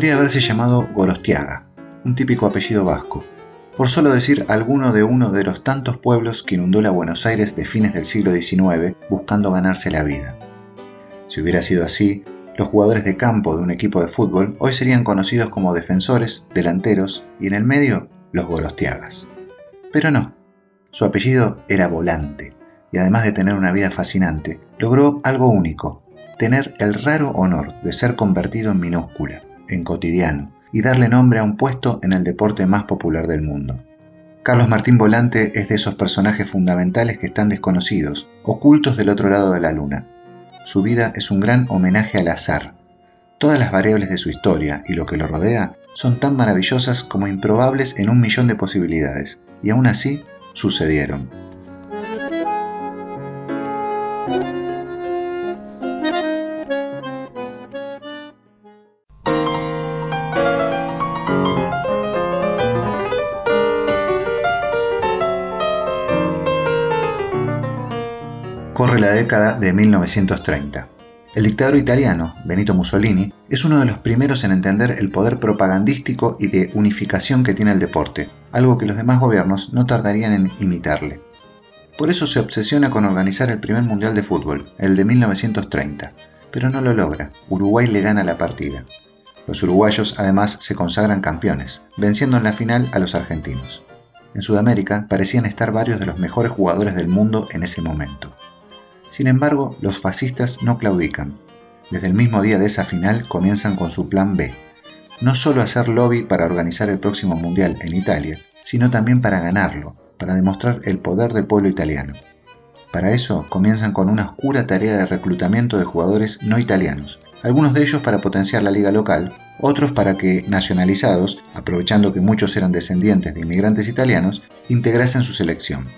podría haberse llamado Gorostiaga, un típico apellido vasco, por solo decir alguno de uno de los tantos pueblos que inundó la Buenos Aires de fines del siglo XIX buscando ganarse la vida. Si hubiera sido así, los jugadores de campo de un equipo de fútbol hoy serían conocidos como defensores, delanteros y en el medio los Gorostiagas. Pero no, su apellido era Volante, y además de tener una vida fascinante, logró algo único, tener el raro honor de ser convertido en minúscula, en cotidiano, y darle nombre a un puesto en el deporte más popular del mundo. Carlos Martín Volante es de esos personajes fundamentales que están desconocidos, ocultos del otro lado de la luna. Su vida es un gran homenaje al azar. Todas las variables de su historia y lo que lo rodea son tan maravillosas como improbables en un millón de posibilidades, y aún así sucedieron. Corre la década de 1930. El dictador italiano, Benito Mussolini, es uno de los primeros en entender el poder propagandístico y de unificación que tiene el deporte, algo que los demás gobiernos no tardarían en imitarle. Por eso se obsesiona con organizar el primer Mundial de Fútbol, el de 1930, pero no lo logra. Uruguay le gana la partida. Los uruguayos además se consagran campeones, venciendo en la final a los argentinos. En Sudamérica parecían estar varios de los mejores jugadores del mundo en ese momento. Sin embargo, los fascistas no claudican. Desde el mismo día de esa final comienzan con su plan B. No solo hacer lobby para organizar el próximo Mundial en Italia, sino también para ganarlo, para demostrar el poder del pueblo italiano. Para eso comienzan con una oscura tarea de reclutamiento de jugadores no italianos, algunos de ellos para potenciar la liga local, otros para que, nacionalizados, aprovechando que muchos eran descendientes de inmigrantes italianos, integrasen su selección.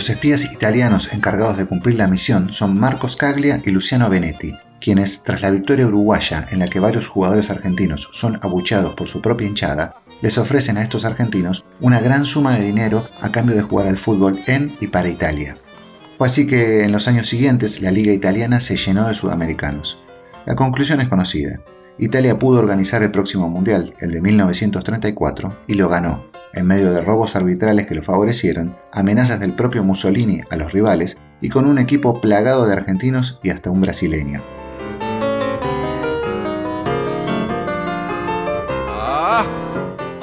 Los espías italianos encargados de cumplir la misión son Marcos Caglia y Luciano Benetti, quienes, tras la victoria uruguaya en la que varios jugadores argentinos son abucheados por su propia hinchada, les ofrecen a estos argentinos una gran suma de dinero a cambio de jugar al fútbol en y para Italia. Fue así que en los años siguientes la liga italiana se llenó de sudamericanos. La conclusión es conocida. Italia pudo organizar el próximo Mundial, el de 1934, y lo ganó, en medio de robos arbitrales que lo favorecieron, amenazas del propio Mussolini a los rivales y con un equipo plagado de argentinos y hasta un brasileño.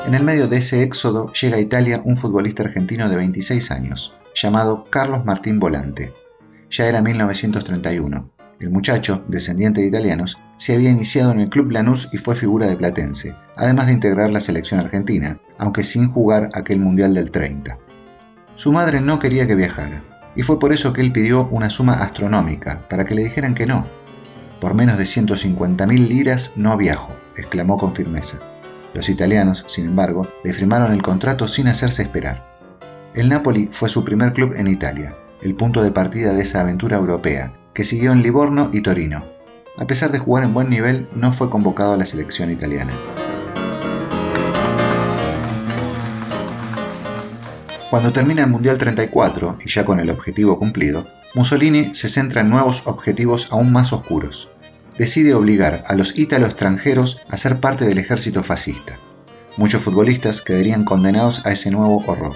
En el medio de ese éxodo llega a Italia un futbolista argentino de 26 años, llamado Carlos Martín Volante. Ya era 1931. El muchacho, descendiente de italianos, se había iniciado en el Club Lanús y fue figura de Platense, además de integrar la selección argentina, aunque sin jugar aquel Mundial del 30. Su madre no quería que viajara, y fue por eso que él pidió una suma astronómica, para que le dijeran que no. Por menos de 150.000 liras no viajo, exclamó con firmeza. Los italianos, sin embargo, le firmaron el contrato sin hacerse esperar. El Napoli fue su primer club en Italia, el punto de partida de esa aventura europea, que siguió en Livorno y Torino. A pesar de jugar en buen nivel, no fue convocado a la selección italiana. Cuando termina el Mundial 34, y ya con el objetivo cumplido, Mussolini se centra en nuevos objetivos aún más oscuros. Decide obligar a los ítalo extranjeros a ser parte del ejército fascista. Muchos futbolistas quedarían condenados a ese nuevo horror.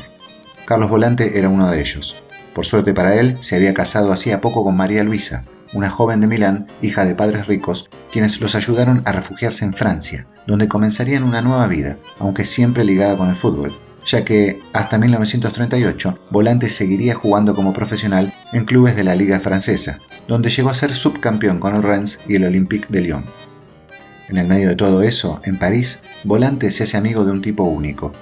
Carlos Volante era uno de ellos. Por suerte para él, se había casado hacía poco con María Luisa, una joven de Milán, hija de padres ricos, quienes los ayudaron a refugiarse en Francia, donde comenzarían una nueva vida, aunque siempre ligada con el fútbol, ya que hasta 1938 Volante seguiría jugando como profesional en clubes de la Liga Francesa, donde llegó a ser subcampeón con el Rennes y el Olympique de Lyon. En el medio de todo eso, en París, Volante se hace amigo de un tipo único,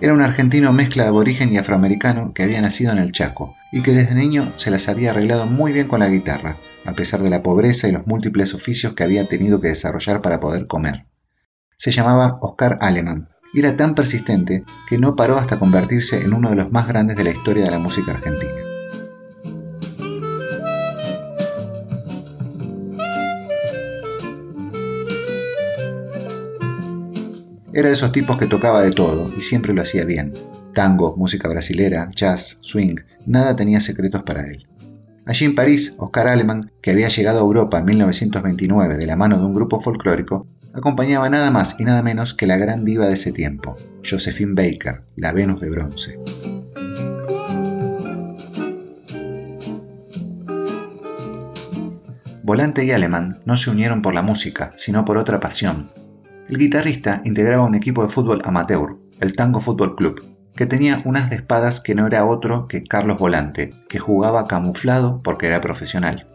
era un argentino mezcla de aborigen y afroamericano que había nacido en el Chaco y que desde niño se las había arreglado muy bien con la guitarra, a pesar de la pobreza y los múltiples oficios que había tenido que desarrollar para poder comer. Se llamaba Oscar Aleman y era tan persistente que no paró hasta convertirse en uno de los más grandes de la historia de la música argentina. Era de esos tipos que tocaba de todo y siempre lo hacía bien. Tango, música brasilera, jazz, swing, nada tenía secretos para él. Allí en París, Oscar Aleman, que había llegado a Europa en 1929 de la mano de un grupo folclórico, acompañaba nada más y nada menos que la gran diva de ese tiempo, Josephine Baker, la Venus de bronce. Volante y Alemán no se unieron por la música, sino por otra pasión. El guitarrista integraba un equipo de fútbol amateur, el Tango Fútbol Club, que tenía unas de espadas que no era otro que Carlos Volante, que jugaba camuflado porque era profesional.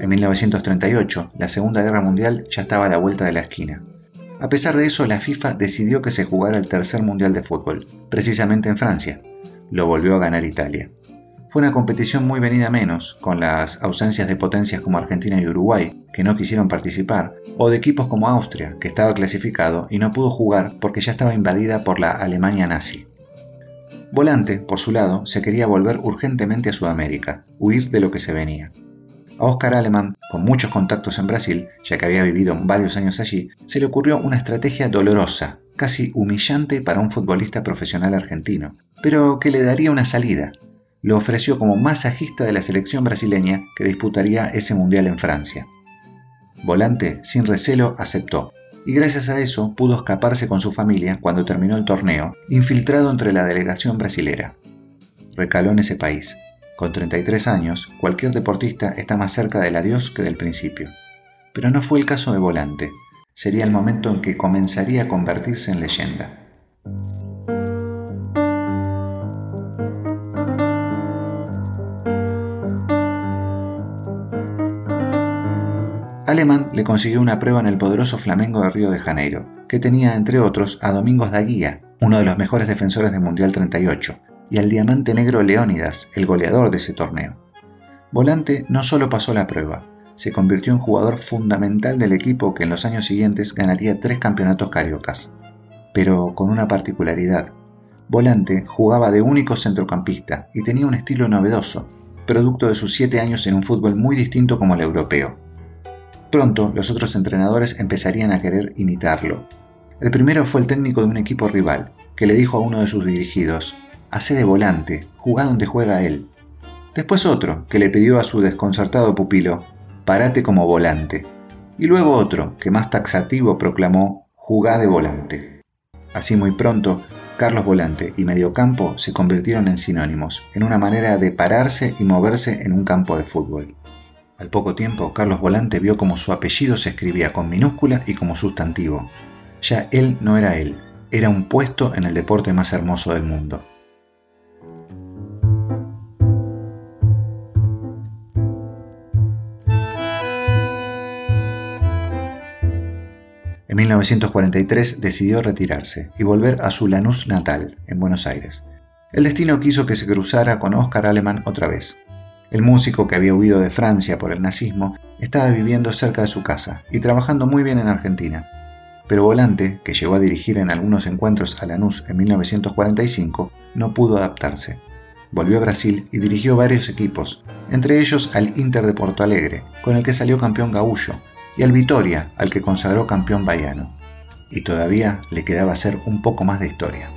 En 1938, la Segunda Guerra Mundial ya estaba a la vuelta de la esquina. A pesar de eso, la FIFA decidió que se jugara el tercer Mundial de Fútbol, precisamente en Francia. Lo volvió a ganar Italia. Fue una competición muy venida menos, con las ausencias de potencias como Argentina y Uruguay, que no quisieron participar, o de equipos como Austria, que estaba clasificado y no pudo jugar porque ya estaba invadida por la Alemania nazi. Volante, por su lado, se quería volver urgentemente a Sudamérica, huir de lo que se venía. A Oscar Alemán, con muchos contactos en Brasil, ya que había vivido varios años allí, se le ocurrió una estrategia dolorosa, casi humillante para un futbolista profesional argentino, pero que le daría una salida, lo ofreció como masajista de la selección brasileña que disputaría ese mundial en Francia. Volante, sin recelo, aceptó, y gracias a eso pudo escaparse con su familia cuando terminó el torneo, infiltrado entre la delegación brasilera. Recaló en ese país. Con 33 años, cualquier deportista está más cerca del adiós que del principio. Pero no fue el caso de Volante. Sería el momento en que comenzaría a convertirse en leyenda. Alemán le consiguió una prueba en el poderoso Flamengo de Río de Janeiro, que tenía entre otros a Domingos Daguía, uno de los mejores defensores del Mundial 38, y al diamante negro Leónidas, el goleador de ese torneo. Volante no solo pasó la prueba, se convirtió en jugador fundamental del equipo que en los años siguientes ganaría tres campeonatos cariocas. Pero con una particularidad. Volante jugaba de único centrocampista y tenía un estilo novedoso, producto de sus siete años en un fútbol muy distinto como el europeo. Pronto los otros entrenadores empezarían a querer imitarlo. El primero fue el técnico de un equipo rival, que le dijo a uno de sus dirigidos, Hacé de volante, jugá donde juega él. Después otro, que le pidió a su desconcertado pupilo, Parate como volante. Y luego otro, que más taxativo proclamó, Jugá de volante. Así muy pronto, Carlos Volante y Mediocampo se convirtieron en sinónimos, en una manera de pararse y moverse en un campo de fútbol. Al poco tiempo, Carlos Volante vio como su apellido se escribía con minúscula y como sustantivo. Ya él no era él, era un puesto en el deporte más hermoso del mundo. En 1943 decidió retirarse y volver a su Lanús natal, en Buenos Aires. El destino quiso que se cruzara con Oscar Alemán otra vez. El músico que había huido de Francia por el nazismo estaba viviendo cerca de su casa y trabajando muy bien en Argentina. Pero Volante, que llegó a dirigir en algunos encuentros a Lanús en 1945, no pudo adaptarse. Volvió a Brasil y dirigió varios equipos, entre ellos al Inter de Porto Alegre, con el que salió campeón gaullo, y al Vitoria, al que consagró campeón baiano. Y todavía le quedaba hacer un poco más de historia.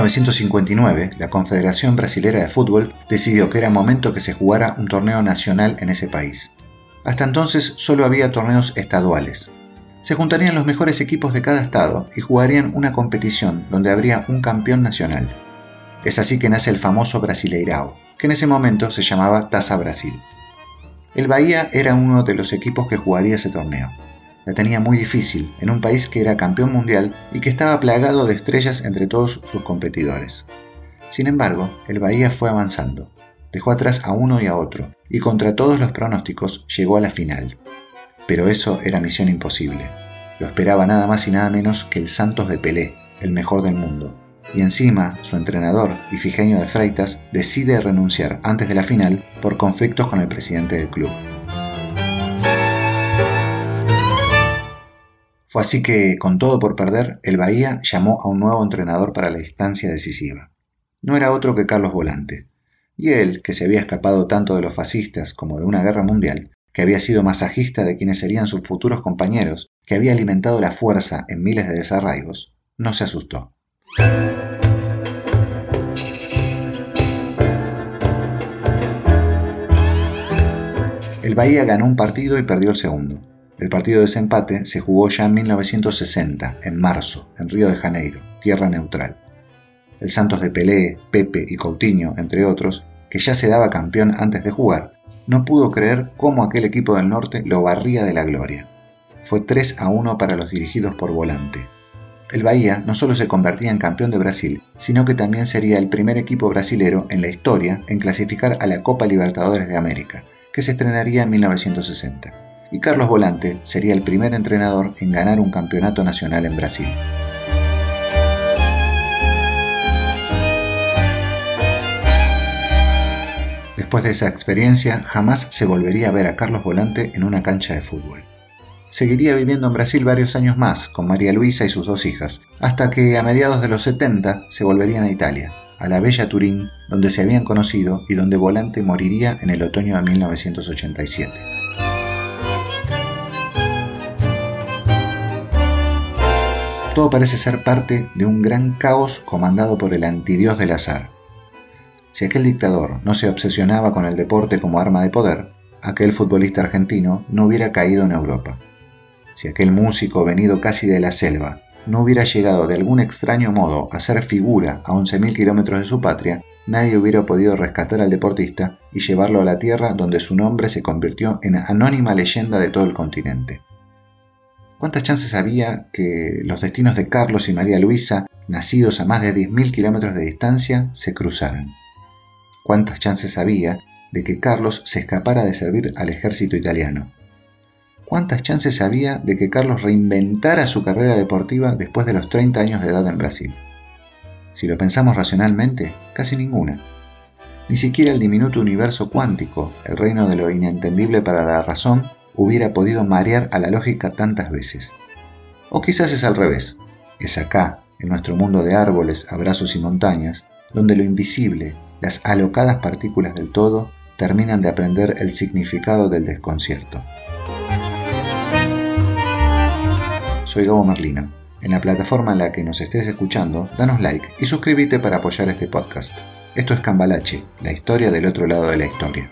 1959, la Confederación Brasilera de Fútbol decidió que era momento que se jugara un torneo nacional en ese país. Hasta entonces solo había torneos estaduales. Se juntarían los mejores equipos de cada estado y jugarían una competición donde habría un campeón nacional. Es así que nace el famoso Brasileirao, que en ese momento se llamaba Taza Brasil. El Bahía era uno de los equipos que jugaría ese torneo la tenía muy difícil en un país que era campeón mundial y que estaba plagado de estrellas entre todos sus competidores. Sin embargo, el Bahía fue avanzando, dejó atrás a uno y a otro, y contra todos los pronósticos llegó a la final. Pero eso era misión imposible. Lo esperaba nada más y nada menos que el Santos de Pelé, el mejor del mundo. Y encima, su entrenador, Ifigenia de Freitas, decide renunciar antes de la final por conflictos con el presidente del club. Fue así que, con todo por perder, el Bahía llamó a un nuevo entrenador para la instancia decisiva. No era otro que Carlos Volante. Y él, que se había escapado tanto de los fascistas como de una guerra mundial, que había sido masajista de quienes serían sus futuros compañeros, que había alimentado la fuerza en miles de desarraigos, no se asustó. El Bahía ganó un partido y perdió el segundo. El partido de desempate se jugó ya en 1960, en marzo, en Río de Janeiro, tierra neutral. El Santos de Pelé, Pepe y Coutinho, entre otros, que ya se daba campeón antes de jugar, no pudo creer cómo aquel equipo del norte lo barría de la gloria. Fue 3 a 1 para los dirigidos por volante. El Bahía no solo se convertía en campeón de Brasil, sino que también sería el primer equipo brasilero en la historia en clasificar a la Copa Libertadores de América, que se estrenaría en 1960. Y Carlos Volante sería el primer entrenador en ganar un campeonato nacional en Brasil. Después de esa experiencia, jamás se volvería a ver a Carlos Volante en una cancha de fútbol. Seguiría viviendo en Brasil varios años más, con María Luisa y sus dos hijas, hasta que a mediados de los 70 se volverían a Italia, a la bella Turín, donde se habían conocido y donde Volante moriría en el otoño de 1987. Todo parece ser parte de un gran caos comandado por el antidios del azar, si aquel dictador no se obsesionaba con el deporte como arma de poder, aquel futbolista argentino no hubiera caído en Europa. Si aquel músico venido casi de la selva no hubiera llegado de algún extraño modo a ser figura a 11.000 kilómetros de su patria, nadie hubiera podido rescatar al deportista y llevarlo a la tierra donde su nombre se convirtió en anónima leyenda de todo el continente. ¿Cuántas chances había que los destinos de Carlos y María Luisa, nacidos a más de 10.000 kilómetros de distancia, se cruzaran? cuántas chances había de que Carlos se escapara de servir al ejército italiano. ¿Cuántas chances había de que Carlos reinventara su carrera deportiva después de los 30 años de edad en Brasil? Si lo pensamos racionalmente, casi ninguna. Ni siquiera el diminuto universo cuántico, el reino de lo inentendible para la razón, hubiera podido marear a la lógica tantas veces. O quizás es al revés. Es acá, en nuestro mundo de árboles, abrazos y montañas, donde lo invisible, las alocadas partículas del todo terminan de aprender el significado del desconcierto. Soy Gabo Merlino. En la plataforma en la que nos estés escuchando, danos like y suscríbete para apoyar este podcast. Esto es Cambalache, la historia del otro lado de la historia.